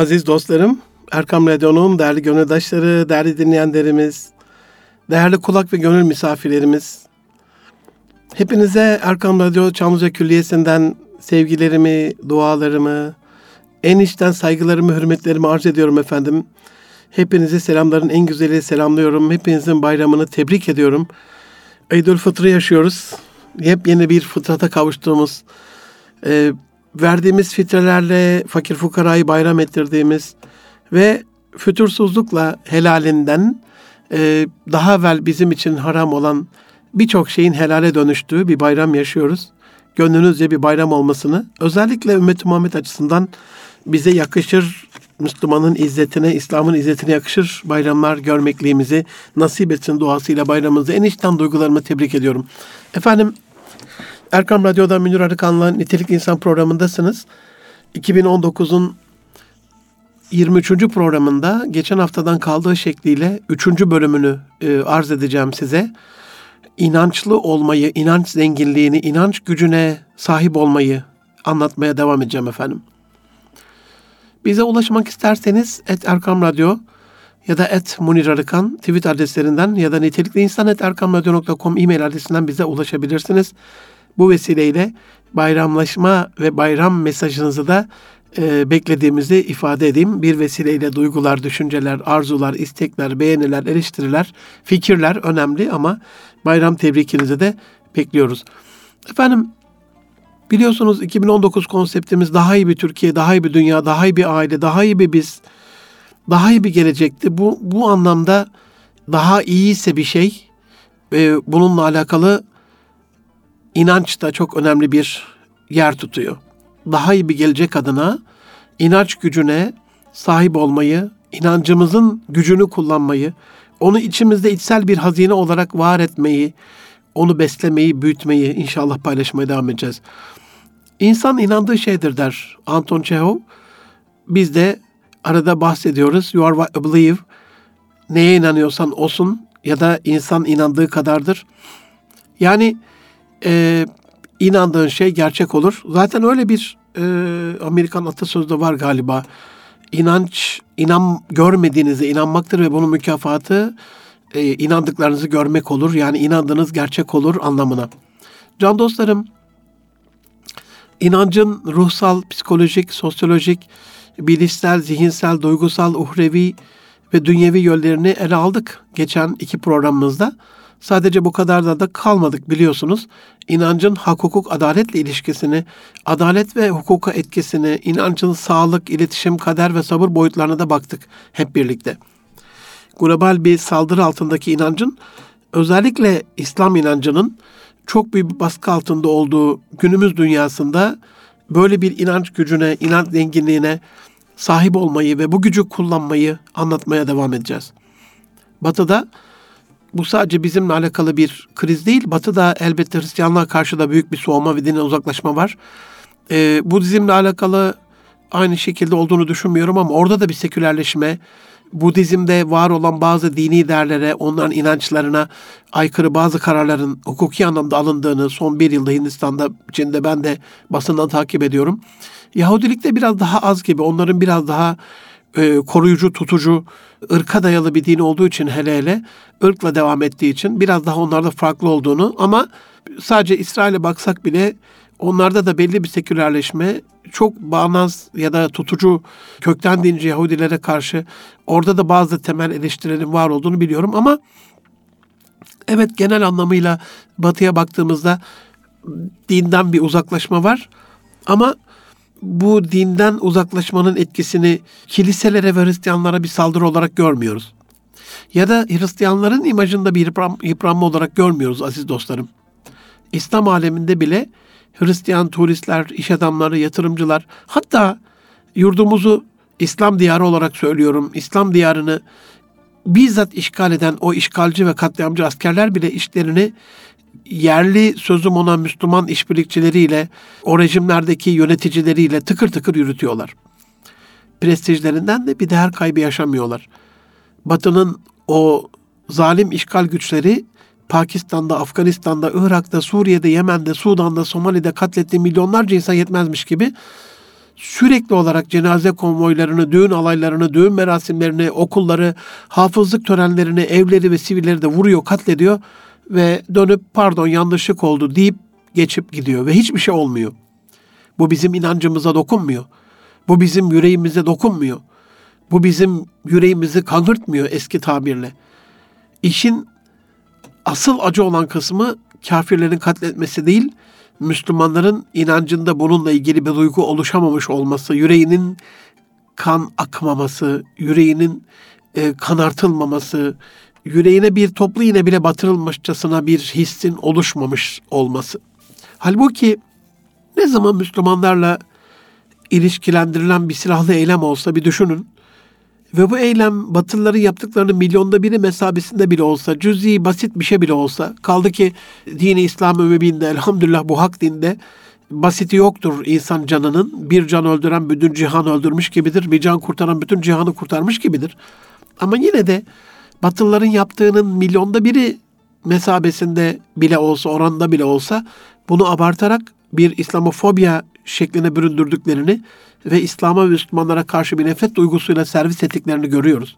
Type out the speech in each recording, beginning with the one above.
Aziz dostlarım, Erkam Radyo'nun değerli gönüldaşları, değerli dinleyenlerimiz, değerli kulak ve gönül misafirlerimiz, hepinize Erkam Radyo Çamlıca Külliyesi'nden sevgilerimi, dualarımı, en içten saygılarımı, hürmetlerimi arz ediyorum efendim. Hepinizi selamların en güzeli selamlıyorum. Hepinizin bayramını tebrik ediyorum. Eydül Fıtr'ı yaşıyoruz. Hep yeni bir fıtrata kavuştuğumuz, e, verdiğimiz fitrelerle fakir fukarayı bayram ettirdiğimiz ve fütursuzlukla helalinden e, daha evvel bizim için haram olan birçok şeyin helale dönüştüğü bir bayram yaşıyoruz. Gönlünüzce bir bayram olmasını özellikle ümmet Muhammed açısından bize yakışır, Müslümanın izzetine, İslam'ın izzetine yakışır bayramlar görmekliğimizi nasip etsin duasıyla bayramımızı en içten duygularımı tebrik ediyorum. Efendim Erkam Radyo'da Münir Arıkan'la Nitelik İnsan programındasınız. 2019'un 23. programında geçen haftadan kaldığı şekliyle 3. bölümünü e, arz edeceğim size. İnançlı olmayı, inanç zenginliğini, inanç gücüne sahip olmayı anlatmaya devam edeceğim efendim. Bize ulaşmak isterseniz et Erkam Radyo ya da et Munir Arıkan tweet adreslerinden ya da nitelikli insan et erkamradyo.com e-mail adresinden bize ulaşabilirsiniz. Bu vesileyle bayramlaşma ve bayram mesajınızı da e, beklediğimizi ifade edeyim. Bir vesileyle duygular, düşünceler, arzular, istekler, beğeniler, eleştiriler, fikirler önemli ama bayram tebrikinizi de bekliyoruz. Efendim biliyorsunuz 2019 konseptimiz daha iyi bir Türkiye, daha iyi bir dünya, daha iyi bir aile, daha iyi bir biz, daha iyi bir gelecekti. Bu, bu anlamda daha iyiyse bir şey, e, bununla alakalı inanç da çok önemli bir yer tutuyor. Daha iyi bir gelecek adına inanç gücüne sahip olmayı, inancımızın gücünü kullanmayı, onu içimizde içsel bir hazine olarak var etmeyi, onu beslemeyi, büyütmeyi inşallah paylaşmaya devam edeceğiz. İnsan inandığı şeydir der Anton Çehov. Biz de arada bahsediyoruz. You are what you believe. Neye inanıyorsan olsun ya da insan inandığı kadardır. Yani e, inandığın şey gerçek olur. Zaten öyle bir e, Amerikan atasözü de var galiba. İnanç, inan görmediğinize inanmaktır ve bunun mükafatı e, inandıklarınızı görmek olur. Yani inandığınız gerçek olur anlamına. Can dostlarım, inancın ruhsal, psikolojik, sosyolojik, bilişsel, zihinsel, duygusal, uhrevi ve dünyevi yönlerini ele aldık geçen iki programımızda. Sadece bu kadar da, kalmadık biliyorsunuz. İnancın hak hukuk adaletle ilişkisini, adalet ve hukuka etkisini, inancın sağlık, iletişim, kader ve sabır boyutlarına da baktık hep birlikte. Global bir saldırı altındaki inancın özellikle İslam inancının çok büyük bir baskı altında olduğu günümüz dünyasında böyle bir inanç gücüne, inanç zenginliğine sahip olmayı ve bu gücü kullanmayı anlatmaya devam edeceğiz. Batı'da bu sadece bizimle alakalı bir kriz değil. Batı'da elbette Hristiyanlığa karşı da büyük bir soğuma ve dine uzaklaşma var. Ee, Budizmle alakalı aynı şekilde olduğunu düşünmüyorum ama orada da bir sekülerleşme, Budizm'de var olan bazı dini değerlere, onların inançlarına aykırı bazı kararların hukuki anlamda alındığını son bir yılda Hindistan'da, Çin'de ben de basından takip ediyorum. Yahudilikte biraz daha az gibi, onların biraz daha e, koruyucu, tutucu, ırka dayalı bir din olduğu için hele hele ırkla devam ettiği için biraz daha onlarda farklı olduğunu ama sadece İsrail'e baksak bile onlarda da belli bir sekülerleşme çok bağnaz ya da tutucu kökten dinci Yahudilere karşı orada da bazı temel eleştirilerin var olduğunu biliyorum ama evet genel anlamıyla batıya baktığımızda dinden bir uzaklaşma var ama bu dinden uzaklaşmanın etkisini kiliselere ve Hristiyanlara bir saldırı olarak görmüyoruz. Ya da Hristiyanların imajında bir yıpran, yıpranma olarak görmüyoruz aziz dostlarım. İslam aleminde bile Hristiyan turistler, iş adamları, yatırımcılar hatta yurdumuzu İslam diyarı olarak söylüyorum. İslam diyarını bizzat işgal eden o işgalci ve katliamcı askerler bile işlerini yerli sözüm ona Müslüman işbirlikçileriyle, o rejimlerdeki yöneticileriyle tıkır tıkır yürütüyorlar. Prestijlerinden de bir değer kaybı yaşamıyorlar. Batı'nın o zalim işgal güçleri Pakistan'da, Afganistan'da, Irak'ta, Suriye'de, Yemen'de, Sudan'da, Somali'de katlettiği milyonlarca insan yetmezmiş gibi sürekli olarak cenaze konvoylarını, düğün alaylarını, düğün merasimlerini, okulları, hafızlık törenlerini, evleri ve sivilleri de vuruyor, katlediyor ve dönüp pardon yanlışlık oldu deyip geçip gidiyor ve hiçbir şey olmuyor. Bu bizim inancımıza dokunmuyor. Bu bizim yüreğimize dokunmuyor. Bu bizim yüreğimizi kanırtmıyor eski tabirle. İşin asıl acı olan kısmı kafirlerin katletmesi değil, Müslümanların inancında bununla ilgili bir duygu oluşamamış olması, yüreğinin kan akmaması, yüreğinin e, kanartılmaması, yüreğine bir toplu iğne bile batırılmışçasına bir hissin oluşmamış olması. Halbuki ne zaman Müslümanlarla ilişkilendirilen bir silahlı eylem olsa bir düşünün. Ve bu eylem Batılıların yaptıklarının milyonda biri mesabesinde bile olsa, cüz'i basit bir şey bile olsa, kaldı ki dini İslam mübinde elhamdülillah bu hak dinde basiti yoktur insan canının. Bir can öldüren bütün cihan öldürmüş gibidir. Bir can kurtaran bütün cihanı kurtarmış gibidir. Ama yine de Batılıların yaptığının milyonda biri mesabesinde bile olsa, oranda bile olsa bunu abartarak bir İslamofobya şekline büründürdüklerini ve İslam'a ve Müslümanlara karşı bir nefret duygusuyla servis ettiklerini görüyoruz.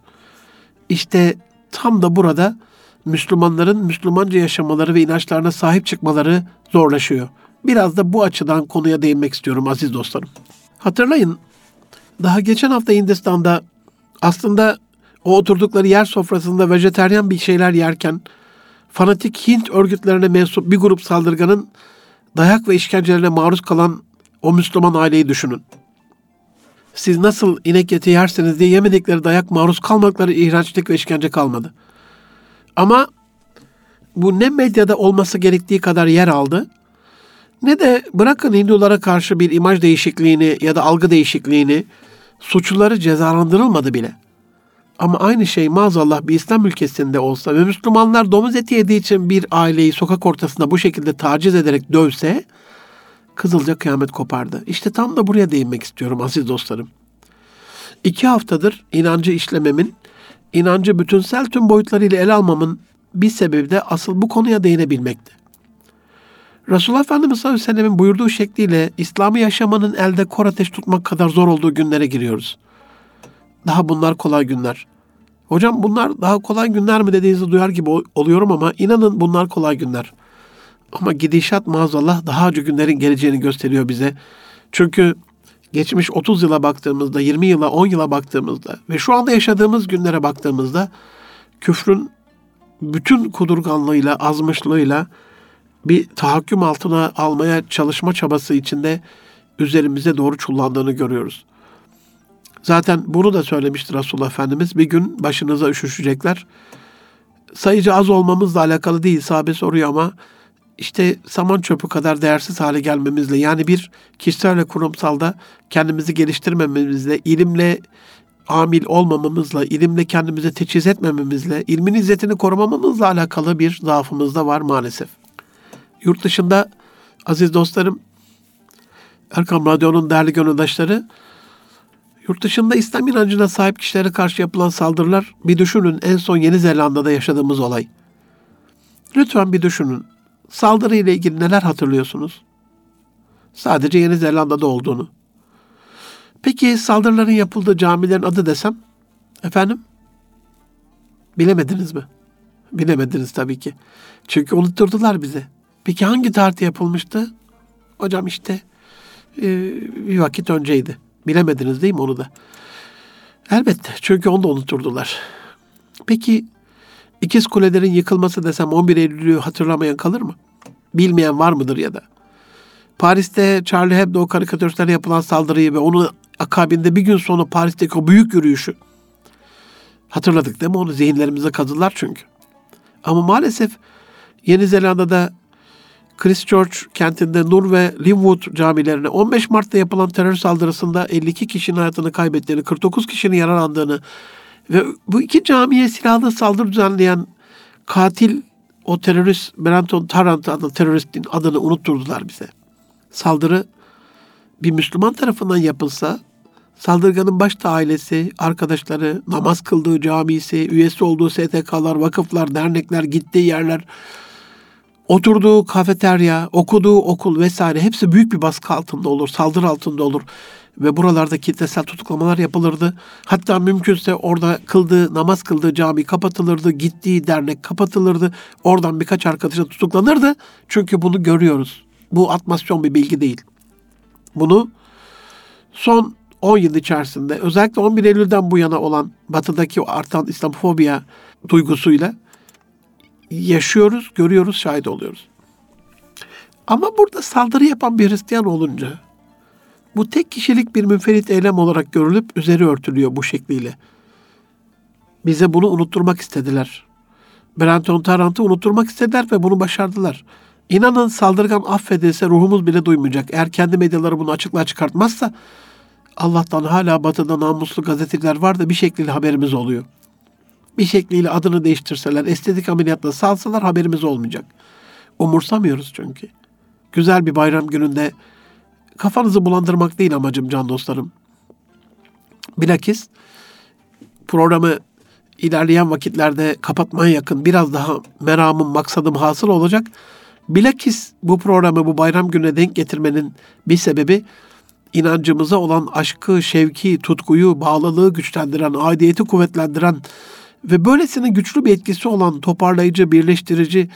İşte tam da burada Müslümanların Müslümanca yaşamaları ve inançlarına sahip çıkmaları zorlaşıyor. Biraz da bu açıdan konuya değinmek istiyorum aziz dostlarım. Hatırlayın, daha geçen hafta Hindistan'da aslında o oturdukları yer sofrasında vejeteryan bir şeyler yerken fanatik Hint örgütlerine mensup bir grup saldırganın dayak ve işkencelerine maruz kalan o Müslüman aileyi düşünün. Siz nasıl inek eti yerseniz diye yemedikleri dayak maruz kalmakları iğrençlik ve işkence kalmadı. Ama bu ne medyada olması gerektiği kadar yer aldı ne de bırakın Hindulara karşı bir imaj değişikliğini ya da algı değişikliğini suçluları cezalandırılmadı bile. Ama aynı şey maazallah bir İslam ülkesinde olsa ve Müslümanlar domuz eti yediği için bir aileyi sokak ortasında bu şekilde taciz ederek dövse Kızılca kıyamet kopardı. İşte tam da buraya değinmek istiyorum aziz dostlarım. İki haftadır inancı işlememin, inancı bütünsel tüm boyutlarıyla ele almamın bir sebebi de asıl bu konuya değinebilmekti. Resulullah Efendimiz sallallahu aleyhi ve sellemin buyurduğu şekliyle İslam'ı yaşamanın elde kor ateş tutmak kadar zor olduğu günlere giriyoruz. Daha bunlar kolay günler. Hocam bunlar daha kolay günler mi dediğinizi duyar gibi oluyorum ama inanın bunlar kolay günler. Ama gidişat maazallah daha acı günlerin geleceğini gösteriyor bize. Çünkü geçmiş 30 yıla baktığımızda, 20 yıla, 10 yıla baktığımızda ve şu anda yaşadığımız günlere baktığımızda küfrün bütün kudurganlığıyla, azmışlığıyla bir tahakküm altına almaya çalışma çabası içinde üzerimize doğru çullandığını görüyoruz. Zaten bunu da söylemiştir Resulullah Efendimiz. Bir gün başınıza üşüşecekler. Sayıcı az olmamızla alakalı değil. Sahabe soruyor ama işte saman çöpü kadar değersiz hale gelmemizle yani bir kişisel ve kurumsalda kendimizi geliştirmememizle, ilimle amil olmamamızla, ilimle kendimizi teçhiz etmememizle, ilmin izzetini korumamamızla alakalı bir zaafımız da var maalesef. Yurt dışında aziz dostlarım, Erkam Radyo'nun değerli gönüldaşları, yurt dışında İslam inancına sahip kişilere karşı yapılan saldırılar, bir düşünün en son Yeni Zelanda'da yaşadığımız olay. Lütfen bir düşünün. Saldırı ile ilgili neler hatırlıyorsunuz? Sadece Yeni Zelanda'da olduğunu. Peki saldırıların yapıldığı camilerin adı desem? Efendim? Bilemediniz mi? Bilemediniz tabii ki. Çünkü unutturdular bize. Peki hangi tarihte yapılmıştı? Hocam işte bir vakit önceydi. Bilemediniz değil mi onu da? Elbette çünkü onu da unuturdular. Peki İkiz kulelerin yıkılması desem 11 Eylül'ü hatırlamayan kalır mı? Bilmeyen var mıdır ya da? Paris'te Charlie Hebdo karikatüristlerine yapılan saldırıyı ve onun akabinde bir gün sonra Paris'teki o büyük yürüyüşü hatırladık değil mi? Onu zihinlerimize kazılar çünkü. Ama maalesef Yeni Zelanda'da Christchurch kentinde Nur ve Linwood camilerine 15 Mart'ta yapılan terör saldırısında 52 kişinin hayatını kaybettiğini, 49 kişinin yaralandığını ve bu iki camiye silahlı saldırı düzenleyen katil o terörist Brenton Tarrant adlı teröristin adını unutturdular bize. Saldırı bir Müslüman tarafından yapılsa saldırganın başta ailesi, arkadaşları, namaz kıldığı camisi, üyesi olduğu STK'lar, vakıflar, dernekler, gittiği yerler, oturduğu kafeterya, okuduğu okul vesaire hepsi büyük bir baskı altında olur, saldırı altında olur. ve buralarda kitlesel tutuklamalar yapılırdı. Hatta mümkünse orada kıldığı, namaz kıldığı cami kapatılırdı, gittiği dernek kapatılırdı. Oradan birkaç arkadaşı tutuklanırdı. Çünkü bunu görüyoruz. Bu atmasyon bir bilgi değil. Bunu son 10 yıl içerisinde özellikle 11 Eylül'den bu yana olan batıdaki artan İslamofobiya duygusuyla yaşıyoruz, görüyoruz, şahit oluyoruz. Ama burada saldırı yapan bir Hristiyan olunca bu tek kişilik bir münferit eylem olarak görülüp üzeri örtülüyor bu şekliyle. Bize bunu unutturmak istediler. Brenton Tarrant'ı unutturmak istediler ve bunu başardılar. İnanın saldırgan affedilse ruhumuz bile duymayacak. Eğer kendi medyaları bunu açıklığa çıkartmazsa Allah'tan hala batıda namuslu gazeteciler var da bir şekilde haberimiz oluyor. Bir şekliyle adını değiştirseler, estetik ameliyatla salsalar haberimiz olmayacak. Umursamıyoruz çünkü. Güzel bir bayram gününde kafanızı bulandırmak değil amacım can dostlarım. Bilakis programı ilerleyen vakitlerde kapatmaya yakın biraz daha meramım, maksadım hasıl olacak. Bilakis bu programı bu bayram gününe denk getirmenin bir sebebi inancımıza olan aşkı, şevki, tutkuyu, bağlılığı güçlendiren, aidiyeti kuvvetlendiren ve böylesine güçlü bir etkisi olan toparlayıcı, birleştirici,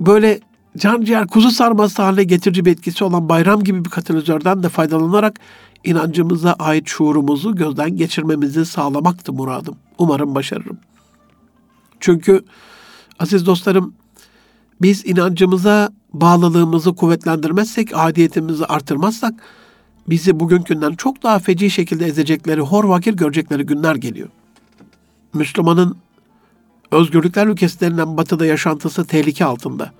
böyle can ciğer kuzu sarması haline getirici bir etkisi olan bayram gibi bir katalizörden de faydalanarak inancımıza ait şuurumuzu gözden geçirmemizi sağlamaktı muradım. Umarım başarırım. Çünkü aziz dostlarım biz inancımıza bağlılığımızı kuvvetlendirmezsek, adiyetimizi artırmazsak bizi bugünkünden çok daha feci şekilde ezecekleri, hor vakir görecekleri günler geliyor. Müslümanın özgürlükler ülkesi denilen batıda yaşantısı tehlike altında.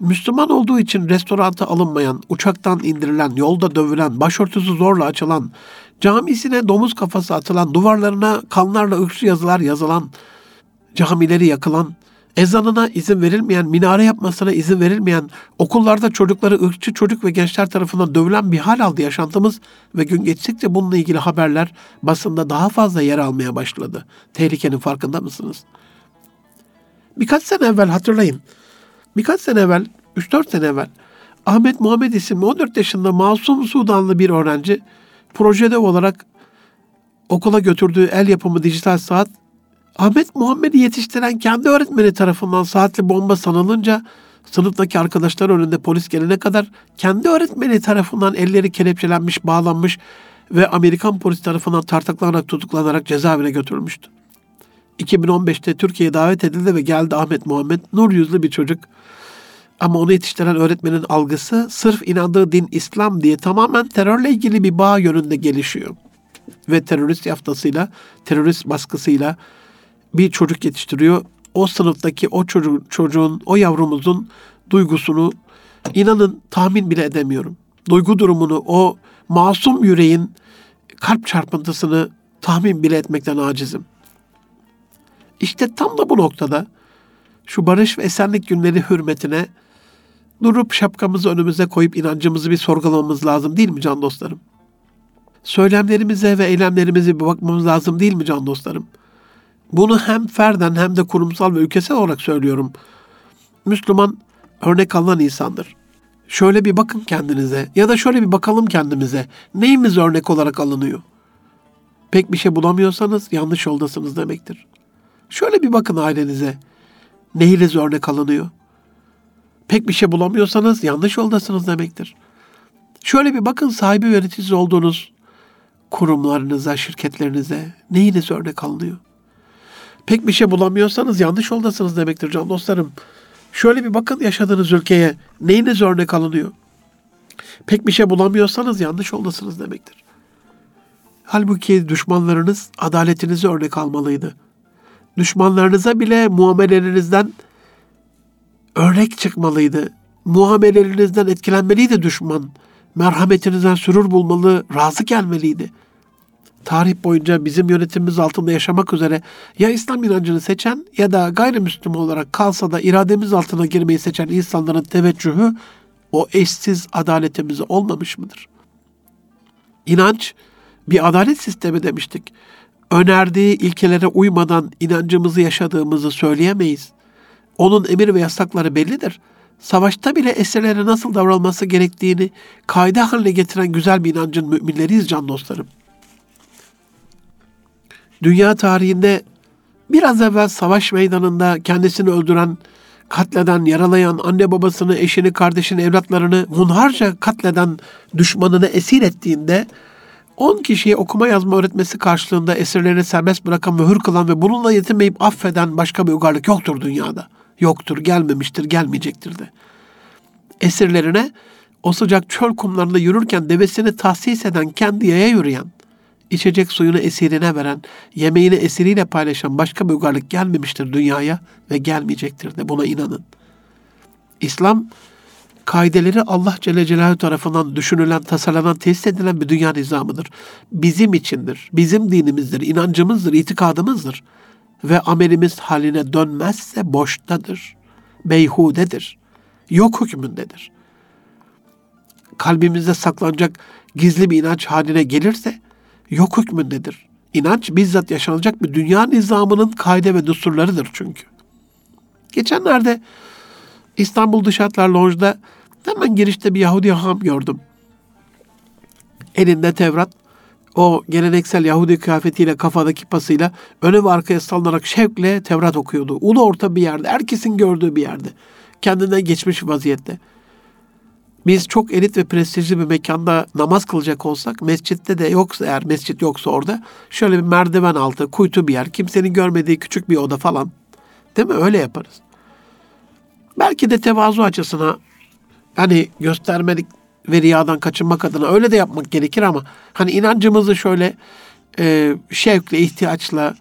Müslüman olduğu için restoranta alınmayan, uçaktan indirilen, yolda dövülen, başörtüsü zorla açılan, camisine domuz kafası atılan, duvarlarına kanlarla ırkçı yazılar yazılan, camileri yakılan, ezanına izin verilmeyen, minare yapmasına izin verilmeyen, okullarda çocukları ırkçı çocuk ve gençler tarafından dövülen bir hal aldı yaşantımız ve gün geçtikçe bununla ilgili haberler basında daha fazla yer almaya başladı. Tehlikenin farkında mısınız? Birkaç sene evvel hatırlayın. Birkaç sene evvel, 3-4 sene evvel Ahmet Muhammed isimli 14 yaşında masum Sudanlı bir öğrenci projede olarak okula götürdüğü el yapımı dijital saat Ahmet Muhammed'i yetiştiren kendi öğretmeni tarafından saatli bomba sanılınca sınıftaki arkadaşlar önünde polis gelene kadar kendi öğretmeni tarafından elleri kelepçelenmiş, bağlanmış ve Amerikan polis tarafından tartaklanarak tutuklanarak cezaevine götürülmüştü. 2015'te Türkiye'ye davet edildi ve geldi Ahmet Muhammed. Nur yüzlü bir çocuk. Ama onu yetiştiren öğretmenin algısı sırf inandığı din İslam diye tamamen terörle ilgili bir bağ yönünde gelişiyor. Ve terörist yaftasıyla, terörist baskısıyla bir çocuk yetiştiriyor. O sınıftaki o çocuğun, çocuğun, o yavrumuzun duygusunu inanın tahmin bile edemiyorum. Duygu durumunu, o masum yüreğin kalp çarpıntısını tahmin bile etmekten acizim. İşte tam da bu noktada şu barış ve esenlik günleri hürmetine durup şapkamızı önümüze koyup inancımızı bir sorgulamamız lazım değil mi can dostlarım? Söylemlerimize ve eylemlerimize bir bakmamız lazım değil mi can dostlarım? Bunu hem ferden hem de kurumsal ve ülkesel olarak söylüyorum. Müslüman örnek alınan insandır. Şöyle bir bakın kendinize ya da şöyle bir bakalım kendimize. Neyimiz örnek olarak alınıyor? Pek bir şey bulamıyorsanız yanlış yoldasınız demektir. Şöyle bir bakın ailenize. Neyiniz örnek alınıyor? Pek bir şey bulamıyorsanız yanlış yoldasınız demektir. Şöyle bir bakın sahibi yöneticisi olduğunuz kurumlarınıza, şirketlerinize neyiniz örnek alınıyor? Pek bir şey bulamıyorsanız yanlış yoldasınız demektir can dostlarım. Şöyle bir bakın yaşadığınız ülkeye neyiniz örnek alınıyor? Pek bir şey bulamıyorsanız yanlış yoldasınız demektir. Halbuki düşmanlarınız adaletinizi örnek almalıydı. Düşmanlarınıza bile muamelelerinizden örnek çıkmalıydı. Muamelelerinizden etkilenmeliydi düşman. Merhametinizden sürür bulmalı, razı gelmeliydi. Tarih boyunca bizim yönetimimiz altında yaşamak üzere ya İslam inancını seçen ya da gayrimüslim olarak kalsa da irademiz altına girmeyi seçen insanların teveccühü o eşsiz adaletimize olmamış mıdır? İnanç bir adalet sistemi demiştik. Önerdiği ilkelere uymadan inancımızı yaşadığımızı söyleyemeyiz. Onun emir ve yasakları bellidir. savaşta bile esirlere nasıl davranılması gerektiğini kaide haline getiren güzel bir inancın müminleriyiz can dostlarım. Dünya tarihinde biraz evvel savaş meydanında kendisini öldüren, katleden, yaralayan, anne babasını, eşini, kardeşini, evlatlarını hunharca katleden düşmanını esir ettiğinde 10 kişiye okuma yazma öğretmesi karşılığında esirlerini serbest bırakan ve hür kılan ve bununla yetinmeyip affeden başka bir uygarlık yoktur dünyada. Yoktur, gelmemiştir, gelmeyecektir de. Esirlerine o sıcak çöl kumlarında yürürken devesini tahsis eden, kendi yaya yürüyen, içecek suyunu esirine veren, yemeğini esiriyle paylaşan başka bir uygarlık gelmemiştir dünyaya ve gelmeyecektir de buna inanın. İslam kaideleri Allah Celle Celaluhu tarafından düşünülen, tasarlanan, tesis edilen bir dünya nizamıdır. Bizim içindir, bizim dinimizdir, inancımızdır, itikadımızdır. Ve amelimiz haline dönmezse boştadır, beyhudedir, yok hükmündedir. Kalbimizde saklanacak gizli bir inanç haline gelirse yok hükmündedir. İnanç bizzat yaşanacak bir dünya nizamının kaide ve düsturlarıdır çünkü. Geçenlerde İstanbul Dış Hatlar Loj'da hemen girişte bir Yahudi ham gördüm. Elinde Tevrat, o geleneksel Yahudi kıyafetiyle kafadaki pasıyla öne ve arkaya salınarak şevkle Tevrat okuyordu. Ulu orta bir yerde, herkesin gördüğü bir yerde. Kendinden geçmiş vaziyette. Biz çok elit ve prestijli bir mekanda namaz kılacak olsak, mescitte de yoksa eğer mescit yoksa orada şöyle bir merdiven altı, kuytu bir yer, kimsenin görmediği küçük bir oda falan. Değil mi? Öyle yaparız. Belki de tevazu açısına hani göstermelik ve riyadan kaçınmak adına öyle de yapmak gerekir ama hani inancımızı şöyle e, şevkle, ihtiyaçla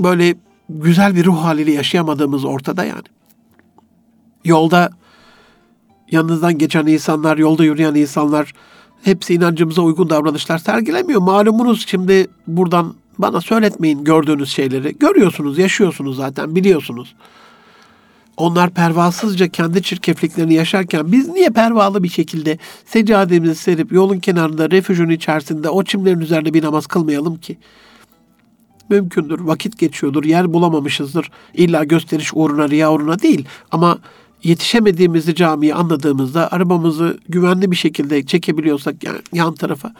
böyle güzel bir ruh haliyle yaşayamadığımız ortada yani. Yolda yanınızdan geçen insanlar, yolda yürüyen insanlar hepsi inancımıza uygun davranışlar sergilemiyor. Malumunuz şimdi buradan bana söyletmeyin gördüğünüz şeyleri. Görüyorsunuz, yaşıyorsunuz zaten, biliyorsunuz. Onlar pervasızca kendi çirkefliklerini yaşarken biz niye pervalı bir şekilde seccademizi serip yolun kenarında refüjün içerisinde o çimlerin üzerinde bir namaz kılmayalım ki? Mümkündür, vakit geçiyordur, yer bulamamışızdır. İlla gösteriş uğruna, riya uğruna değil. Ama yetişemediğimizi camiyi anladığımızda arabamızı güvenli bir şekilde çekebiliyorsak yani yan tarafa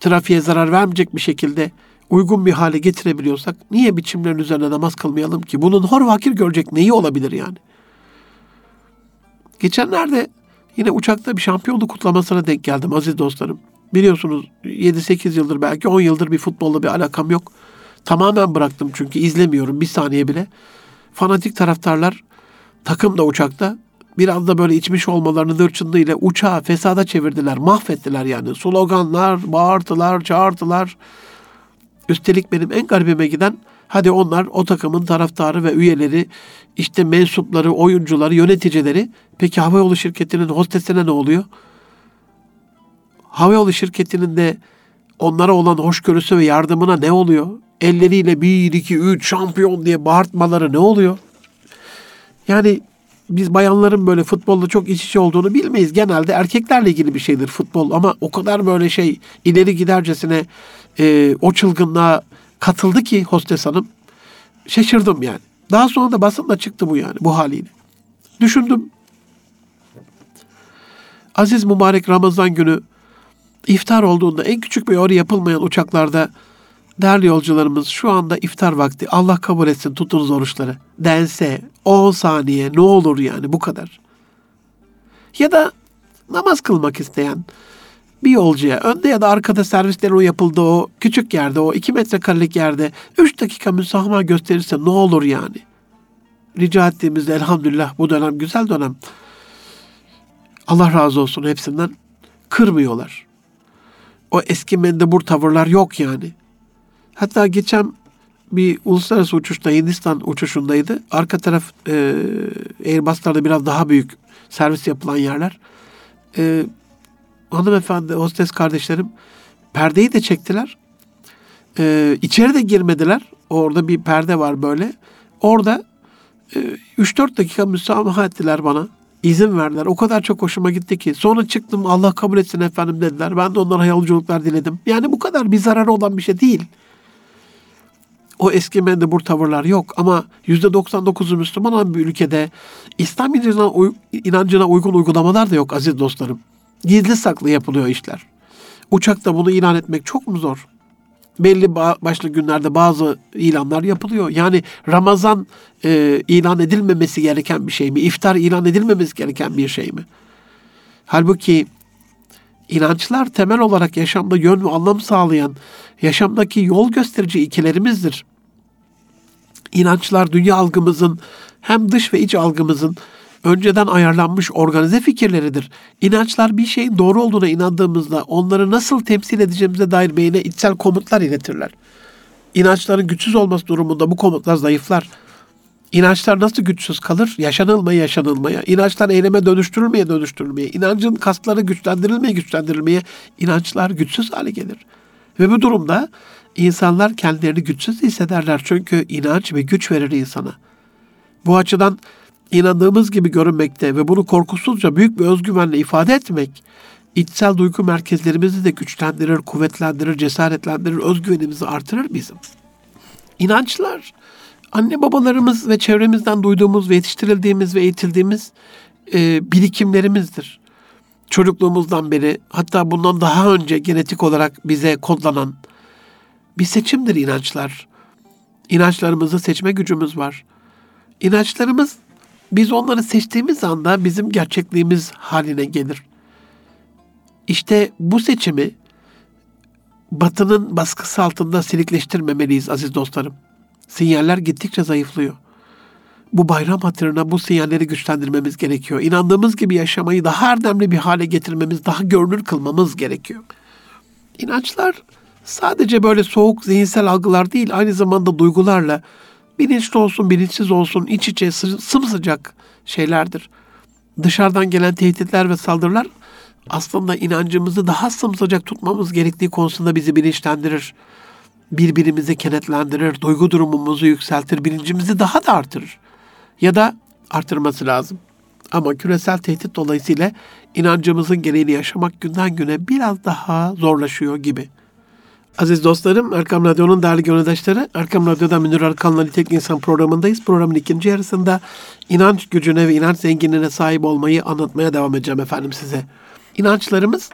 trafiğe zarar vermeyecek bir şekilde uygun bir hale getirebiliyorsak niye biçimlerin üzerine namaz kılmayalım ki? Bunun hor vakir görecek neyi olabilir yani? Geçenlerde yine uçakta bir şampiyonluk kutlamasına denk geldim aziz dostlarım. Biliyorsunuz 7-8 yıldır belki 10 yıldır bir futbolla bir alakam yok. Tamamen bıraktım çünkü izlemiyorum bir saniye bile. Fanatik taraftarlar takım da uçakta biraz da böyle içmiş olmalarının hırçınlığıyla uçağı fesada çevirdiler, mahvettiler yani. Sloganlar, bağırtılar, çağırtılar. Üstelik benim en garibime giden hadi onlar o takımın taraftarı ve üyeleri, işte mensupları, oyuncuları, yöneticileri. Peki havayolu şirketinin hostesine ne oluyor? Havayolu şirketinin de onlara olan hoşgörüsü ve yardımına ne oluyor? Elleriyle bir, iki, üç şampiyon diye bağırtmaları ne oluyor? Yani biz bayanların böyle futbolla çok iç içe olduğunu bilmeyiz. Genelde erkeklerle ilgili bir şeydir futbol ama o kadar böyle şey ileri gidercesine e, o çılgınlığa katıldı ki hostes hanım. Şaşırdım yani. Daha sonra da basında çıktı bu yani bu haliyle. Düşündüm. Aziz mübarek Ramazan günü iftar olduğunda en küçük bir yor yapılmayan uçaklarda değerli yolcularımız şu anda iftar vakti Allah kabul etsin tutunuz oruçları dense 10 saniye ne olur yani bu kadar. Ya da namaz kılmak isteyen bir yolcuya önde ya da arkada servislerin o yapıldığı o küçük yerde o 2 metrekarelik yerde 3 dakika müsamaha gösterirse ne olur yani. Rica ettiğimizde elhamdülillah bu dönem güzel dönem. Allah razı olsun hepsinden kırmıyorlar. O eski mendebur tavırlar yok yani. Hatta geçen bir uluslararası uçuşta Hindistan uçuşundaydı. Arka taraf e, Airbus'larda biraz daha büyük servis yapılan yerler. E, hanımefendi, hostes kardeşlerim perdeyi de çektiler. E, içeri de girmediler. Orada bir perde var böyle. Orada e, 3-4 dakika müsamaha ettiler bana. İzin verdiler. O kadar çok hoşuma gitti ki. Sonra çıktım Allah kabul etsin efendim dediler. Ben de onlara yolculuklar diledim. Yani bu kadar bir zararı olan bir şey değil. O eski mendebur tavırlar yok ama yüzde 99'u Müslüman olan bir ülkede İslam inancına uygun uygulamalar da yok aziz dostlarım. Gizli saklı yapılıyor işler. Uçakta bunu ilan etmek çok mu zor? Belli başlı günlerde bazı ilanlar yapılıyor. Yani Ramazan e, ilan edilmemesi gereken bir şey mi? İftar ilan edilmemesi gereken bir şey mi? Halbuki inançlar temel olarak yaşamda yön ve anlam sağlayan, yaşamdaki yol gösterici ikilerimizdir. İnançlar dünya algımızın hem dış ve iç algımızın önceden ayarlanmış organize fikirleridir. İnançlar bir şeyin doğru olduğuna inandığımızda onları nasıl temsil edeceğimize dair beyne içsel komutlar iletirler. İnançların güçsüz olması durumunda bu komutlar zayıflar. İnançlar nasıl güçsüz kalır? Yaşanılmaya yaşanılmaya. İnançlar eyleme dönüştürülmeye dönüştürülmeye. İnancın kasları güçlendirilmeye güçlendirilmeye. inançlar güçsüz hale gelir. Ve bu durumda insanlar kendilerini güçsüz hissederler. Çünkü inanç ve güç verir insana. Bu açıdan inandığımız gibi görünmekte ve bunu korkusuzca büyük bir özgüvenle ifade etmek, içsel duygu merkezlerimizi de güçlendirir, kuvvetlendirir, cesaretlendirir, özgüvenimizi artırır bizim. İnançlar, anne babalarımız ve çevremizden duyduğumuz ve yetiştirildiğimiz ve eğitildiğimiz e, birikimlerimizdir. Çocukluğumuzdan beri hatta bundan daha önce genetik olarak bize kodlanan bir seçimdir inançlar. İnançlarımızı seçme gücümüz var. İnançlarımız biz onları seçtiğimiz anda bizim gerçekliğimiz haline gelir. İşte bu seçimi batının baskısı altında silikleştirmemeliyiz aziz dostlarım. Sinyaller gittikçe zayıflıyor. Bu bayram hatırına bu sinyalleri güçlendirmemiz gerekiyor. İnandığımız gibi yaşamayı daha erdemli bir hale getirmemiz, daha görünür kılmamız gerekiyor. İnançlar sadece böyle soğuk zihinsel algılar değil, aynı zamanda duygularla, bilinçli olsun, bilinçsiz olsun, iç içe sımsıcak şeylerdir. Dışarıdan gelen tehditler ve saldırılar aslında inancımızı daha sımsıcak tutmamız gerektiği konusunda bizi bilinçlendirir. Birbirimizi kenetlendirir, duygu durumumuzu yükseltir, bilincimizi daha da artırır. Ya da artırması lazım. Ama küresel tehdit dolayısıyla inancımızın gereğini yaşamak günden güne biraz daha zorlaşıyor gibi. Aziz dostlarım, Erkam Radyo'nun değerli gönüldaşları, Erkam Radyo'da Münir Arkan'la Nitek İnsan programındayız. Programın ikinci yarısında inanç gücüne ve inanç zenginliğine sahip olmayı anlatmaya devam edeceğim efendim size. İnançlarımız,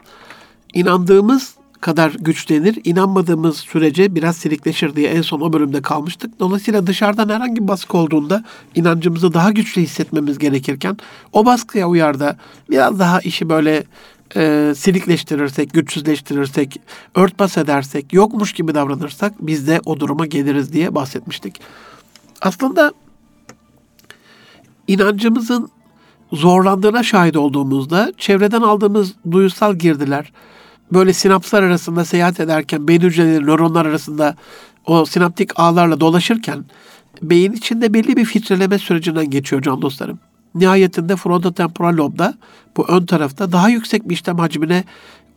inandığımız kadar güçlenir, inanmadığımız sürece biraz silikleşir diye en son o bölümde kalmıştık. Dolayısıyla dışarıdan herhangi bir baskı olduğunda inancımızı daha güçlü hissetmemiz gerekirken o baskıya uyar da biraz daha işi böyle e, silikleştirirsek, güçsüzleştirirsek, örtbas edersek, yokmuş gibi davranırsak biz de o duruma geliriz diye bahsetmiştik. Aslında inancımızın zorlandığına şahit olduğumuzda çevreden aldığımız duyusal girdiler, böyle sinapslar arasında seyahat ederken, beyin hücreleri, nöronlar arasında o sinaptik ağlarla dolaşırken beyin içinde belli bir filtreleme sürecinden geçiyor can dostlarım. Nihayetinde frontotemporal lobda bu ön tarafta daha yüksek bir işlem hacmine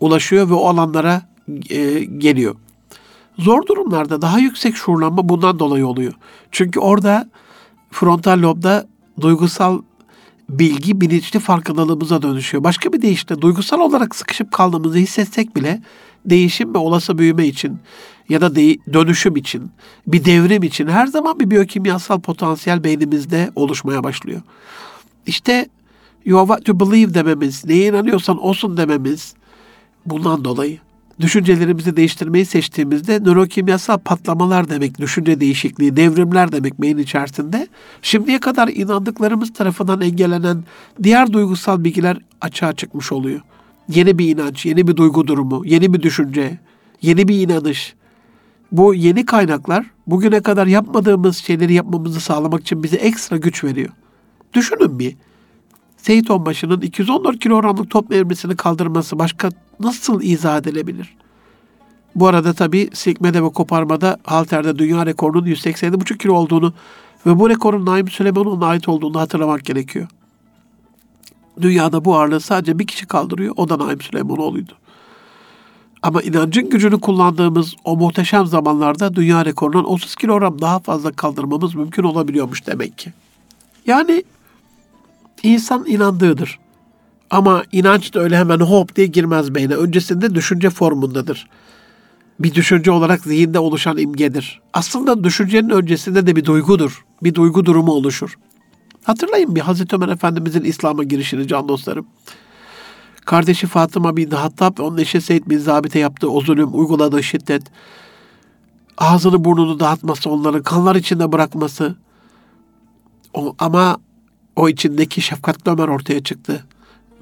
ulaşıyor ve o alanlara e, geliyor. Zor durumlarda daha yüksek şuurlanma bundan dolayı oluyor. Çünkü orada frontal lobda duygusal bilgi bilinçli farkındalığımıza dönüşüyor. Başka bir deyişle duygusal olarak sıkışıp kaldığımızı hissetsek bile değişim ve olası büyüme için ya da de- dönüşüm için, bir devrim için her zaman bir biyokimyasal potansiyel beynimizde oluşmaya başlıyor. İşte you are what you believe dememiz, neye inanıyorsan olsun dememiz bundan dolayı. Düşüncelerimizi değiştirmeyi seçtiğimizde nörokimyasal patlamalar demek, düşünce değişikliği, devrimler demek beyin içerisinde. Şimdiye kadar inandıklarımız tarafından engellenen diğer duygusal bilgiler açığa çıkmış oluyor. Yeni bir inanç, yeni bir duygu durumu, yeni bir düşünce, yeni bir inanış. Bu yeni kaynaklar bugüne kadar yapmadığımız şeyleri yapmamızı sağlamak için bize ekstra güç veriyor. Düşünün bir. Seyit Onbaşı'nın 214 kilogramlık top mermisini kaldırması başka nasıl izah edilebilir? Bu arada tabi silkmede ve koparmada halterde dünya rekorunun 187,5 kilo olduğunu ve bu rekorun Naim Süleyman'a ait olduğunu hatırlamak gerekiyor. Dünyada bu ağırlığı sadece bir kişi kaldırıyor. O da Naim Süleymanoğlu'ydu. Ama inancın gücünü kullandığımız o muhteşem zamanlarda dünya rekorundan 30 kilogram daha fazla kaldırmamız mümkün olabiliyormuş demek ki. Yani İnsan inandığıdır. Ama inanç da öyle hemen hop diye girmez beyne. Öncesinde düşünce formundadır. bir düşünce olarak zihinde oluşan imgedir. Aslında düşüncenin öncesinde de bir duygudur. Bir duygu durumu oluşur. Hatırlayın bir Hazreti Ömer Efendimizin İslam'a girişini can dostlarım. Kardeşi Fatıma bin Hattab ve onun eşi Seyyid bin Zabit'e yaptığı o zulüm, uyguladığı şiddet, ağzını burnunu dağıtması, onları kanlar içinde bırakması. O, ama o içindeki şefkatli Ömer ortaya çıktı.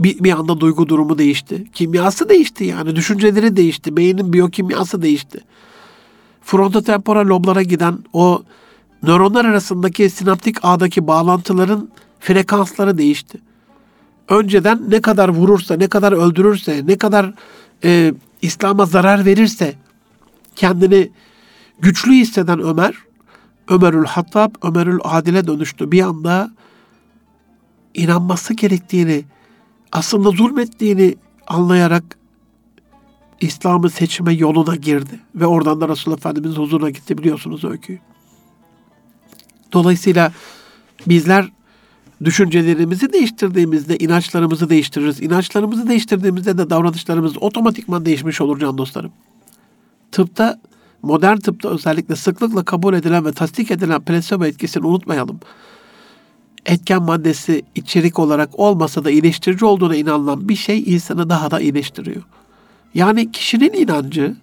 Bir, bir anda duygu durumu değişti. Kimyası değişti yani. Düşünceleri değişti. Beynin biyokimyası değişti. Frontotemporal loblara giden o nöronlar arasındaki sinaptik ağdaki bağlantıların frekansları değişti. Önceden ne kadar vurursa, ne kadar öldürürse, ne kadar e, İslam'a zarar verirse kendini güçlü hisseden Ömer, Ömerül Hattab, Ömerül Adil'e dönüştü. Bir anda inanması gerektiğini, aslında zulmettiğini anlayarak İslam'ı seçme yoluna girdi. Ve oradan da Resulullah Efendimiz huzuruna gitti biliyorsunuz öyküyü. Dolayısıyla bizler düşüncelerimizi değiştirdiğimizde inançlarımızı değiştiririz. İnançlarımızı değiştirdiğimizde de davranışlarımız otomatikman değişmiş olur can dostlarım. Tıpta, modern tıpta özellikle sıklıkla kabul edilen ve tasdik edilen plasebo etkisini unutmayalım. Etken maddesi içerik olarak olmasa da iyileştirici olduğuna inanılan bir şey insanı daha da iyileştiriyor. Yani kişinin inancı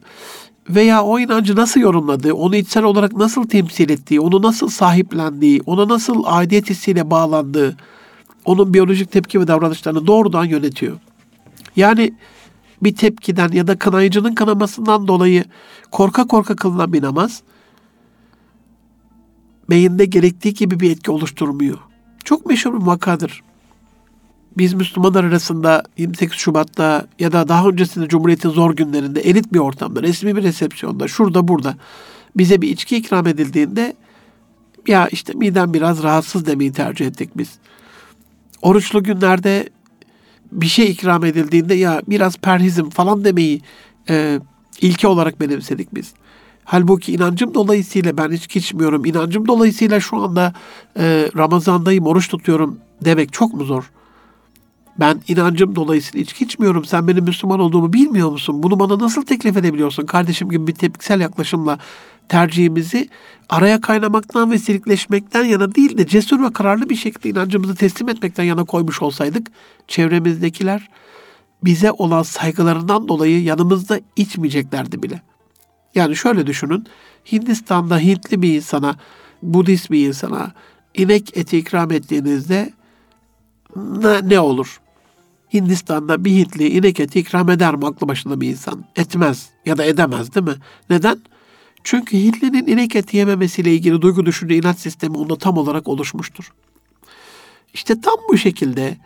veya o inancı nasıl yorumladığı, onu içsel olarak nasıl temsil ettiği, onu nasıl sahiplendiği, ona nasıl aidiyet hissiyle bağlandığı, onun biyolojik tepki ve davranışlarını doğrudan yönetiyor. Yani bir tepkiden ya da kınayıcının kınamasından dolayı korka korka kılınan bir namaz, beyinde gerektiği gibi bir etki oluşturmuyor. Çok meşhur bir vakadır biz Müslümanlar arasında 28 Şubat'ta ya da daha öncesinde Cumhuriyet'in zor günlerinde elit bir ortamda, resmi bir resepsiyonda, şurada burada bize bir içki ikram edildiğinde ya işte midem biraz rahatsız demeyi tercih ettik biz. Oruçlu günlerde bir şey ikram edildiğinde ya biraz perhizim falan demeyi e, ilke olarak benimsedik biz. Halbuki inancım dolayısıyla ben hiç içmiyorum. İnancım dolayısıyla şu anda e, Ramazan'dayım, oruç tutuyorum demek çok mu zor? Ben inancım dolayısıyla içki içmiyorum. Sen benim Müslüman olduğumu bilmiyor musun? Bunu bana nasıl teklif edebiliyorsun? Kardeşim gibi bir tepkisel yaklaşımla tercihimizi araya kaynamaktan ve silikleşmekten yana değil de cesur ve kararlı bir şekilde inancımızı teslim etmekten yana koymuş olsaydık çevremizdekiler bize olan saygılarından dolayı yanımızda içmeyeceklerdi bile. Yani şöyle düşünün. Hindistan'da Hintli bir insana, Budist bir insana inek eti ikram ettiğinizde ne, olur? Hindistan'da bir Hintli inek eti ikram eder mi aklı başında bir insan? Etmez ya da edemez değil mi? Neden? Çünkü Hintlinin inek eti yememesiyle ilgili duygu düşünce inanç sistemi onda tam olarak oluşmuştur. İşte tam bu şekilde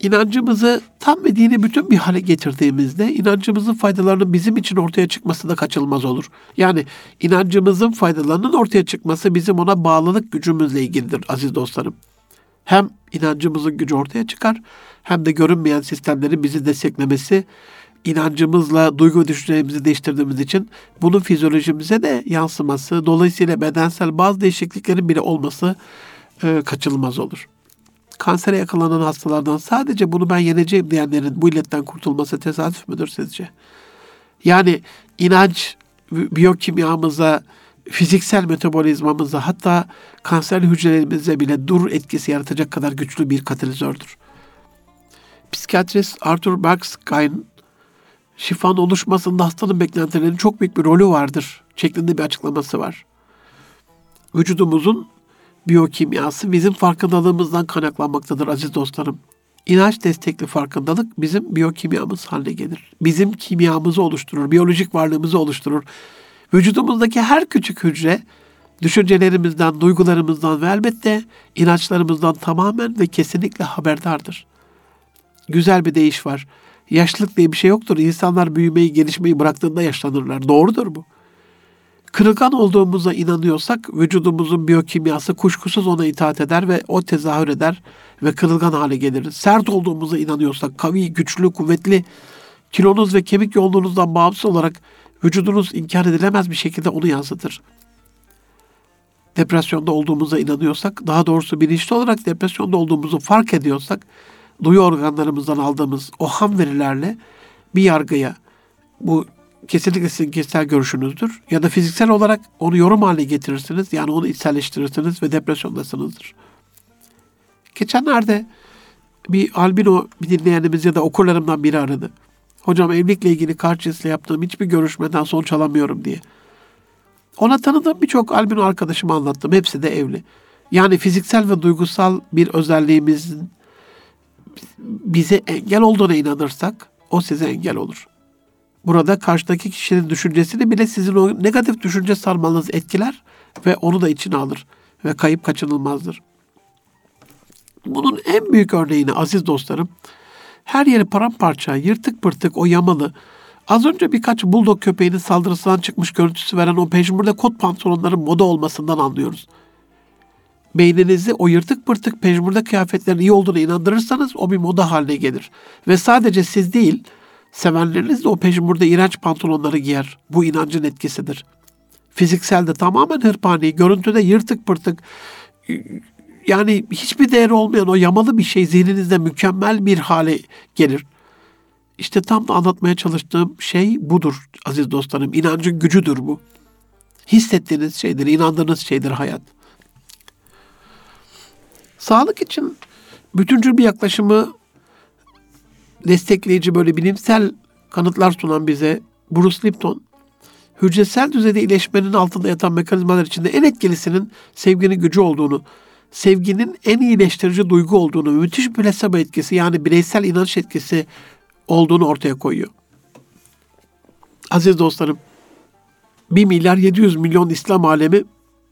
inancımızı tam ve dini bütün bir hale getirdiğimizde inancımızın faydalarının bizim için ortaya çıkması da kaçınılmaz olur. Yani inancımızın faydalarının ortaya çıkması bizim ona bağlılık gücümüzle ilgilidir aziz dostlarım. Hem inancımızın gücü ortaya çıkar hem de görünmeyen sistemleri bizi desteklemesi inancımızla duygu düşüncelerimizi değiştirdiğimiz için bunun fizyolojimize de yansıması, dolayısıyla bedensel bazı değişikliklerin bile olması e, kaçınılmaz olur. Kansere yakalanan hastalardan sadece bunu ben yeneceğim diyenlerin bu illetten kurtulması tesadüf müdür sizce? Yani inanç biyokimyamıza, fiziksel metabolizmamıza hatta kanser hücrelerimize bile dur etkisi yaratacak kadar güçlü bir katalizördür. Psikiyatrist Arthur Bergstein şifanın oluşmasında hastanın beklentilerinin çok büyük bir rolü vardır şeklinde bir açıklaması var. Vücudumuzun biyokimyası bizim farkındalığımızdan kaynaklanmaktadır aziz dostlarım. İnanç destekli farkındalık bizim biyokimyamız haline gelir. Bizim kimyamızı oluşturur, biyolojik varlığımızı oluşturur. Vücudumuzdaki her küçük hücre düşüncelerimizden, duygularımızdan ve elbette inançlarımızdan tamamen ve kesinlikle haberdardır. Güzel bir deyiş var. Yaşlılık diye bir şey yoktur. İnsanlar büyümeyi, gelişmeyi bıraktığında yaşlanırlar. Doğrudur bu. Kırılgan olduğumuza inanıyorsak vücudumuzun biyokimyası kuşkusuz ona itaat eder ve o tezahür eder ve kırılgan hale geliriz. Sert olduğumuza inanıyorsak kavi, güçlü, kuvvetli, kilonuz ve kemik yoğunluğunuzdan bağımsız olarak vücudunuz inkar edilemez bir şekilde onu yansıtır. Depresyonda olduğumuza inanıyorsak, daha doğrusu bilinçli olarak depresyonda olduğumuzu fark ediyorsak, duyu organlarımızdan aldığımız o ham verilerle bir yargıya, bu kesinlikle sizin kişisel görüşünüzdür. Ya da fiziksel olarak onu yorum haline getirirsiniz. Yani onu içselleştirirsiniz ve depresyondasınızdır. Geçenlerde bir albino bir dinleyenimiz ya da okurlarımdan biri aradı. Hocam evlilikle ilgili karşısıyla yaptığım hiçbir görüşmeden sonuç alamıyorum diye. Ona tanıdığım birçok albino arkadaşıma anlattım. Hepsi de evli. Yani fiziksel ve duygusal bir özelliğimizin bize engel olduğuna inanırsak o size engel olur. Burada karşıdaki kişinin düşüncesini bile sizin o negatif düşünce sarmalınız etkiler ve onu da içine alır ve kayıp kaçınılmazdır. Bunun en büyük örneğini aziz dostlarım, her yeri paramparça, yırtık pırtık o yamalı, az önce birkaç buldog köpeğinin saldırısından çıkmış görüntüsü veren o peşmurde kot pantolonların moda olmasından anlıyoruz. Beyninizi o yırtık pırtık pejmurda kıyafetlerin iyi olduğunu inandırırsanız o bir moda haline gelir. Ve sadece siz değil, sevenleriniz de o pejmurda iğrenç pantolonları giyer. Bu inancın etkisidir. Fizikselde tamamen hırpani, görüntüde yırtık pırtık, yani hiçbir değeri olmayan o yamalı bir şey zihninizde mükemmel bir hale gelir. İşte tam da anlatmaya çalıştığım şey budur aziz dostlarım. İnancın gücüdür bu. Hissettiğiniz şeydir, inandığınız şeydir hayat. Sağlık için bütüncül bir yaklaşımı destekleyici böyle bilimsel kanıtlar sunan bize Bruce Lipton, hücresel düzeyde iyileşmenin altında yatan mekanizmalar içinde en etkilisinin sevginin gücü olduğunu, sevginin en iyileştirici duygu olduğunu, müthiş plasebo etkisi yani bireysel inanç etkisi olduğunu ortaya koyuyor. Aziz dostlarım, 1 milyar 700 milyon İslam alemi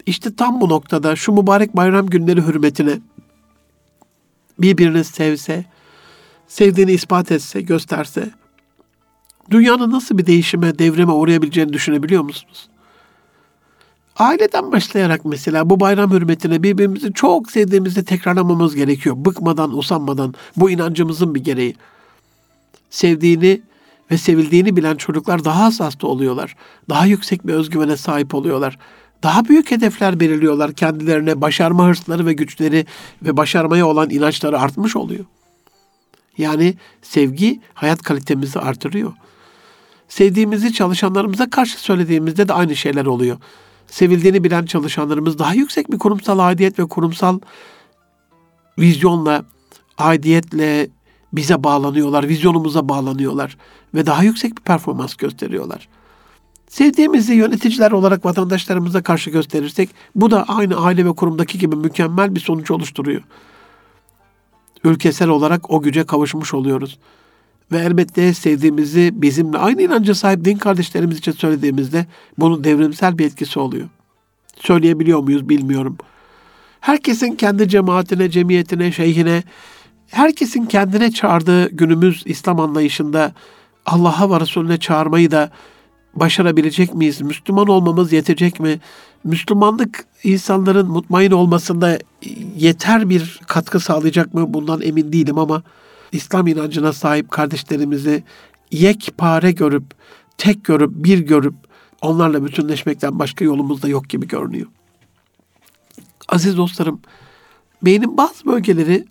işte tam bu noktada şu mübarek bayram günleri hürmetine birbirini sevse, sevdiğini ispat etse, gösterse, dünyanın nasıl bir değişime, devrime uğrayabileceğini düşünebiliyor musunuz? Aileden başlayarak mesela bu bayram hürmetine birbirimizi çok sevdiğimizi tekrarlamamız gerekiyor. Bıkmadan, usanmadan. Bu inancımızın bir gereği. Sevdiğini ve sevildiğini bilen çocuklar daha hassaslı oluyorlar. Daha yüksek bir özgüvene sahip oluyorlar. Daha büyük hedefler belirliyorlar kendilerine. Başarma hırsları ve güçleri ve başarmaya olan inançları artmış oluyor. Yani sevgi hayat kalitemizi artırıyor. Sevdiğimizi çalışanlarımıza karşı söylediğimizde de aynı şeyler oluyor sevildiğini bilen çalışanlarımız daha yüksek bir kurumsal aidiyet ve kurumsal vizyonla, aidiyetle bize bağlanıyorlar, vizyonumuza bağlanıyorlar ve daha yüksek bir performans gösteriyorlar. Sevdiğimizi yöneticiler olarak vatandaşlarımıza karşı gösterirsek bu da aynı aile ve kurumdaki gibi mükemmel bir sonuç oluşturuyor. Ülkesel olarak o güce kavuşmuş oluyoruz. Ve elbette sevdiğimizi bizimle aynı inanca sahip din kardeşlerimiz için söylediğimizde bunun devrimsel bir etkisi oluyor. Söyleyebiliyor muyuz bilmiyorum. Herkesin kendi cemaatine, cemiyetine, şeyhine, herkesin kendine çağırdığı günümüz İslam anlayışında Allah'a ve Resulüne çağırmayı da başarabilecek miyiz? Müslüman olmamız yetecek mi? Müslümanlık insanların mutmain olmasında yeter bir katkı sağlayacak mı? Bundan emin değilim ama İslam inancına sahip kardeşlerimizi yekpare görüp, tek görüp, bir görüp onlarla bütünleşmekten başka yolumuz da yok gibi görünüyor. Aziz dostlarım, beynin bazı bölgeleri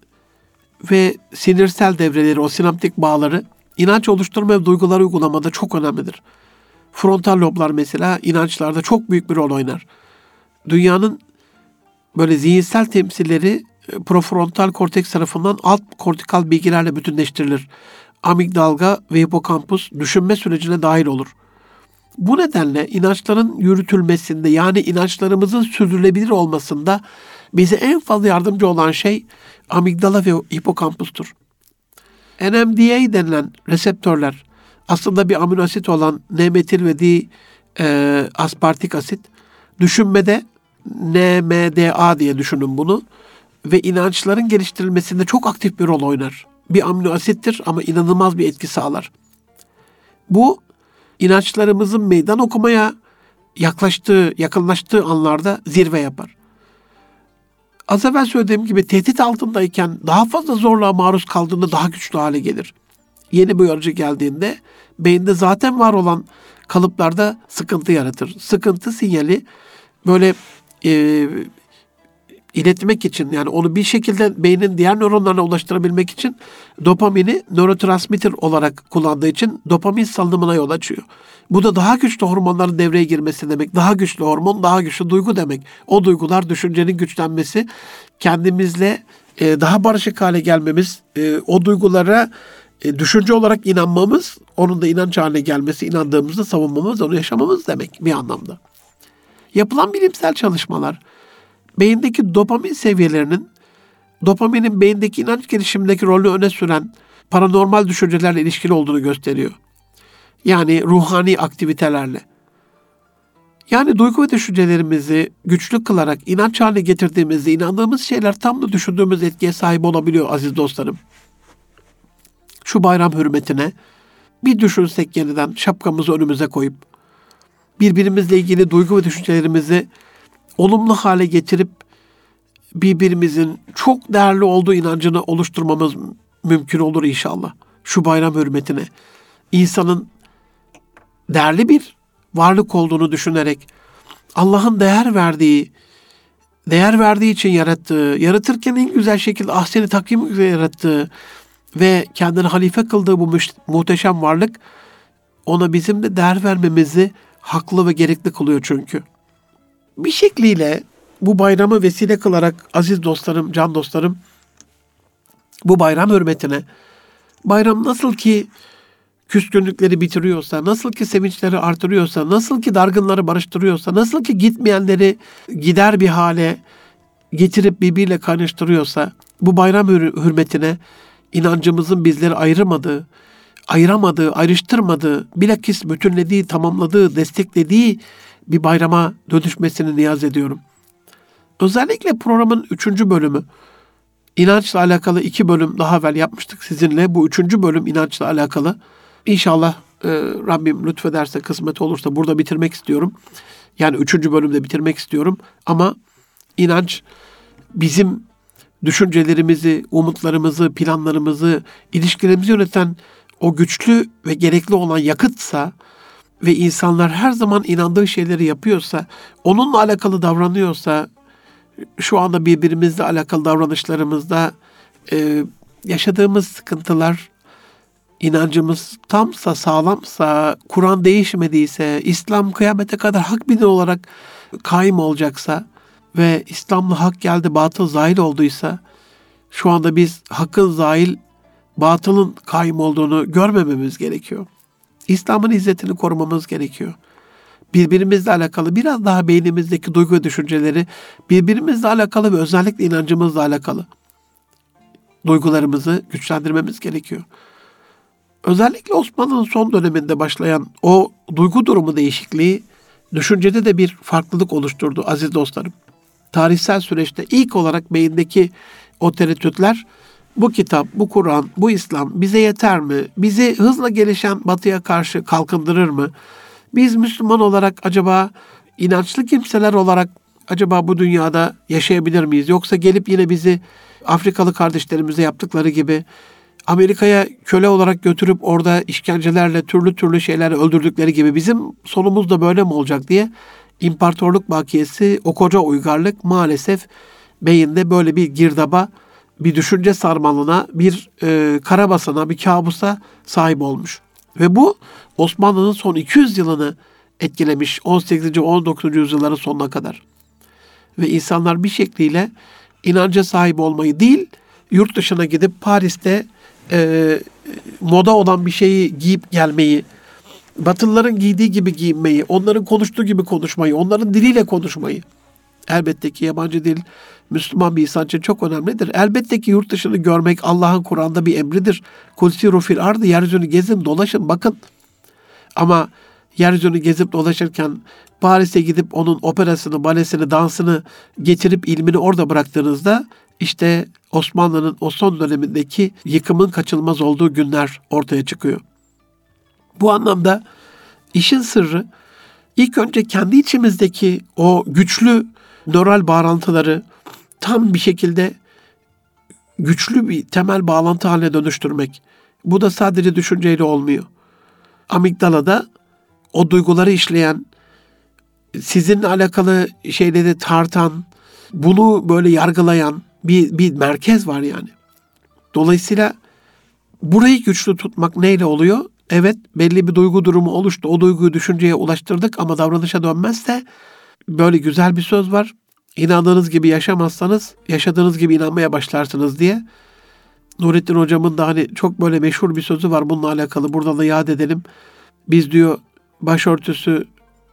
ve sinirsel devreleri, o sinaptik bağları inanç oluşturma ve duygular uygulamada çok önemlidir. Frontal loblar mesela inançlarda çok büyük bir rol oynar. Dünyanın böyle zihinsel temsilleri profrontal korteks tarafından alt kortikal bilgilerle bütünleştirilir. Amigdalga ve hipokampus düşünme sürecine dahil olur. Bu nedenle inançların yürütülmesinde yani inançlarımızın sürdürülebilir olmasında bize en fazla yardımcı olan şey amigdala ve hipokampustur. NMDA denilen reseptörler aslında bir amino asit olan N-metil ve di e, aspartik asit düşünmede NMDA diye düşünün bunu ve inançların geliştirilmesinde çok aktif bir rol oynar. Bir amino asittir ama inanılmaz bir etki sağlar. Bu inançlarımızın meydan okumaya yaklaştığı, yakınlaştığı anlarda zirve yapar. Az evvel söylediğim gibi tehdit altındayken daha fazla zorluğa maruz kaldığında daha güçlü hale gelir. Yeni bir uyarıcı geldiğinde beyinde zaten var olan kalıplarda sıkıntı yaratır. Sıkıntı sinyali böyle e, iletmek için yani onu bir şekilde beynin diğer nöronlarına ulaştırabilmek için dopamini nörotransmitter olarak kullandığı için dopamin salınımına yol açıyor. Bu da daha güçlü hormonların devreye girmesi demek. Daha güçlü hormon, daha güçlü duygu demek. O duygular düşüncenin güçlenmesi, kendimizle e, daha barışık hale gelmemiz, e, o duygulara e, düşünce olarak inanmamız, onun da inanç haline gelmesi, inandığımızda savunmamız, onu yaşamamız demek bir anlamda. Yapılan bilimsel çalışmalar beyindeki dopamin seviyelerinin dopaminin beyindeki inanç gelişimindeki rolünü öne süren paranormal düşüncelerle ilişkili olduğunu gösteriyor. Yani ruhani aktivitelerle. Yani duygu ve düşüncelerimizi güçlü kılarak inanç haline getirdiğimizde inandığımız şeyler tam da düşündüğümüz etkiye sahip olabiliyor aziz dostlarım. Şu bayram hürmetine bir düşünsek yeniden şapkamızı önümüze koyup birbirimizle ilgili duygu ve düşüncelerimizi olumlu hale getirip birbirimizin çok değerli olduğu inancını oluşturmamız mümkün olur inşallah. Şu bayram hürmetine. insanın değerli bir varlık olduğunu düşünerek Allah'ın değer verdiği, değer verdiği için yarattığı, yaratırken en güzel şekilde ahseni takvim yarattığı ve kendini halife kıldığı bu muhteşem varlık ona bizim de değer vermemizi haklı ve gerekli kılıyor çünkü. Bir şekliyle bu bayramı vesile kılarak aziz dostlarım, can dostlarım bu bayram hürmetine bayram nasıl ki küskünlükleri bitiriyorsa, nasıl ki sevinçleri artırıyorsa, nasıl ki dargınları barıştırıyorsa, nasıl ki gitmeyenleri gider bir hale getirip birbiriyle kaynaştırıyorsa, bu bayram hürmetine inancımızın bizleri ayırmadığı, ayıramadığı, ayrıştırmadığı, bilakis bütünlediği, tamamladığı, desteklediği bir bayrama dönüşmesini niyaz ediyorum. Özellikle programın üçüncü bölümü, inançla alakalı iki bölüm daha evvel yapmıştık sizinle. Bu üçüncü bölüm inançla alakalı. İnşallah e, Rabbim lütfederse, kısmet olursa burada bitirmek istiyorum. Yani üçüncü bölümde bitirmek istiyorum. Ama inanç bizim düşüncelerimizi, umutlarımızı, planlarımızı, ilişkilerimizi yöneten o güçlü ve gerekli olan yakıtsa ve insanlar her zaman inandığı şeyleri yapıyorsa, onunla alakalı davranıyorsa, şu anda birbirimizle alakalı davranışlarımızda e, yaşadığımız sıkıntılar, inancımız tamsa, sağlamsa, Kur'an değişmediyse, İslam kıyamete kadar hak bini olarak kaim olacaksa ve İslam'la hak geldi, batıl zahil olduysa, şu anda biz hakkın zahil, batılın kaim olduğunu görmememiz gerekiyor. İslam'ın izzetini korumamız gerekiyor. Birbirimizle alakalı biraz daha beynimizdeki duygu ve düşünceleri birbirimizle alakalı ve özellikle inancımızla alakalı duygularımızı güçlendirmemiz gerekiyor. Özellikle Osmanlı'nın son döneminde başlayan o duygu durumu değişikliği düşüncede de bir farklılık oluşturdu aziz dostlarım. Tarihsel süreçte ilk olarak beyindeki o tereddütler bu kitap, bu Kur'an, bu İslam bize yeter mi? Bizi hızla gelişen batıya karşı kalkındırır mı? Biz Müslüman olarak acaba inançlı kimseler olarak acaba bu dünyada yaşayabilir miyiz? Yoksa gelip yine bizi Afrikalı kardeşlerimize yaptıkları gibi Amerika'ya köle olarak götürüp orada işkencelerle türlü türlü şeyler öldürdükleri gibi bizim sonumuz da böyle mi olacak diye imparatorluk bakiyesi o koca uygarlık maalesef beyinde böyle bir girdaba, bir düşünce sarmalına, bir e, karabasana, bir kabusa sahip olmuş. Ve bu Osmanlı'nın son 200 yılını etkilemiş 18. 19. yüzyılların sonuna kadar. Ve insanlar bir şekliyle inanca sahip olmayı değil, yurt dışına gidip Paris'te e, moda olan bir şeyi giyip gelmeyi, Batılıların giydiği gibi giyinmeyi, onların konuştuğu gibi konuşmayı, onların diliyle konuşmayı. Elbette ki yabancı dil Müslüman bir insan için çok önemlidir. Elbette ki yurt dışını görmek Allah'ın Kur'an'da bir emridir. Kulsiru fil ardı yeryüzünü gezin dolaşın bakın. Ama yeryüzünü gezip dolaşırken Paris'e gidip onun operasını, balesini, dansını getirip ilmini orada bıraktığınızda işte Osmanlı'nın o son dönemindeki yıkımın kaçılmaz olduğu günler ortaya çıkıyor. Bu anlamda işin sırrı ilk önce kendi içimizdeki o güçlü nöral bağlantıları tam bir şekilde güçlü bir temel bağlantı haline dönüştürmek. Bu da sadece düşünceyle olmuyor. Amigdalada o duyguları işleyen, sizinle alakalı şeyleri tartan, bunu böyle yargılayan bir, bir merkez var yani. Dolayısıyla burayı güçlü tutmak neyle oluyor? Evet belli bir duygu durumu oluştu. O duyguyu düşünceye ulaştırdık ama davranışa dönmezse böyle güzel bir söz var. İnandığınız gibi yaşamazsanız yaşadığınız gibi inanmaya başlarsınız diye. Nurettin hocamın da hani çok böyle meşhur bir sözü var bununla alakalı. Burada da yad edelim. Biz diyor başörtüsü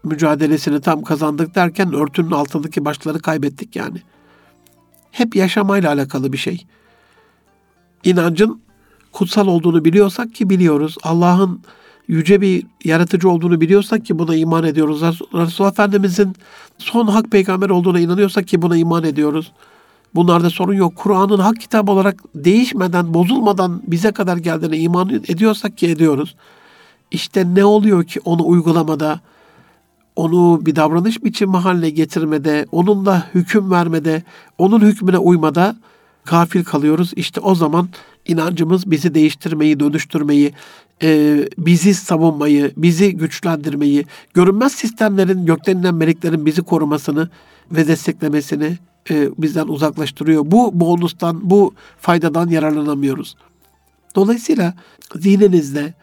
mücadelesini tam kazandık derken örtünün altındaki başları kaybettik yani. Hep yaşamayla alakalı bir şey. İnancın kutsal olduğunu biliyorsak ki biliyoruz. Allah'ın yüce bir yaratıcı olduğunu biliyorsak ki buna iman ediyoruz. Resulullah Efendimizin son hak peygamber olduğuna inanıyorsak ki buna iman ediyoruz. Bunlarda sorun yok. Kur'an'ın hak kitap olarak değişmeden, bozulmadan bize kadar geldiğine iman ediyorsak ki ediyoruz. İşte ne oluyor ki onu uygulamada, onu bir davranış biçimi haline getirmede, onunla hüküm vermede, onun hükmüne uymada kafil kalıyoruz. İşte o zaman inancımız bizi değiştirmeyi, dönüştürmeyi, e, bizi savunmayı, bizi güçlendirmeyi, görünmez sistemlerin, gökten inen meleklerin bizi korumasını ve desteklemesini e, bizden uzaklaştırıyor. Bu bonustan, bu faydadan yararlanamıyoruz. Dolayısıyla zihninizde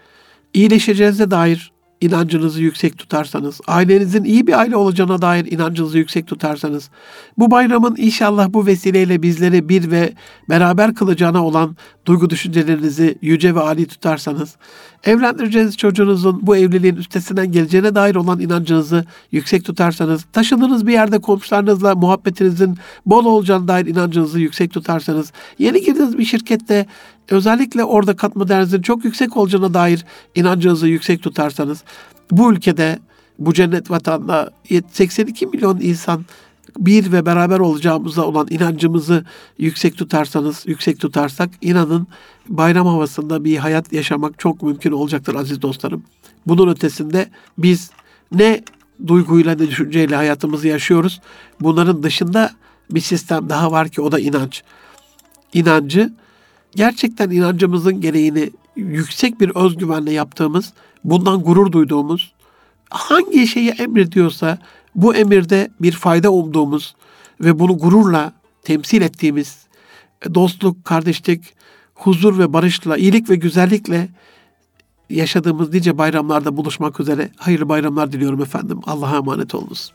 iyileşeceğinize dair inancınızı yüksek tutarsanız, ailenizin iyi bir aile olacağına dair inancınızı yüksek tutarsanız, bu bayramın inşallah bu vesileyle bizleri bir ve beraber kılacağına olan duygu düşüncelerinizi yüce ve âli tutarsanız, evlendireceğiniz çocuğunuzun bu evliliğin üstesinden geleceğine dair olan inancınızı yüksek tutarsanız, taşındığınız bir yerde komşularınızla muhabbetinizin bol olacağına dair inancınızı yüksek tutarsanız, yeni girdiğiniz bir şirkette özellikle orada katma değerinizin çok yüksek olacağına dair inancınızı yüksek tutarsanız, bu ülkede bu cennet vatanda 82 milyon insan bir ve beraber olacağımıza olan inancımızı yüksek tutarsanız, yüksek tutarsak inanın bayram havasında bir hayat yaşamak çok mümkün olacaktır aziz dostlarım. Bunun ötesinde biz ne duyguyla ne düşünceyle hayatımızı yaşıyoruz. Bunların dışında bir sistem daha var ki o da inanç. İnancı gerçekten inancımızın gereğini yüksek bir özgüvenle yaptığımız, bundan gurur duyduğumuz, hangi şeyi emrediyorsa bu emirde bir fayda umduğumuz ve bunu gururla temsil ettiğimiz dostluk, kardeşlik, huzur ve barışla, iyilik ve güzellikle yaşadığımız nice bayramlarda buluşmak üzere hayırlı bayramlar diliyorum efendim. Allah'a emanet olunuz.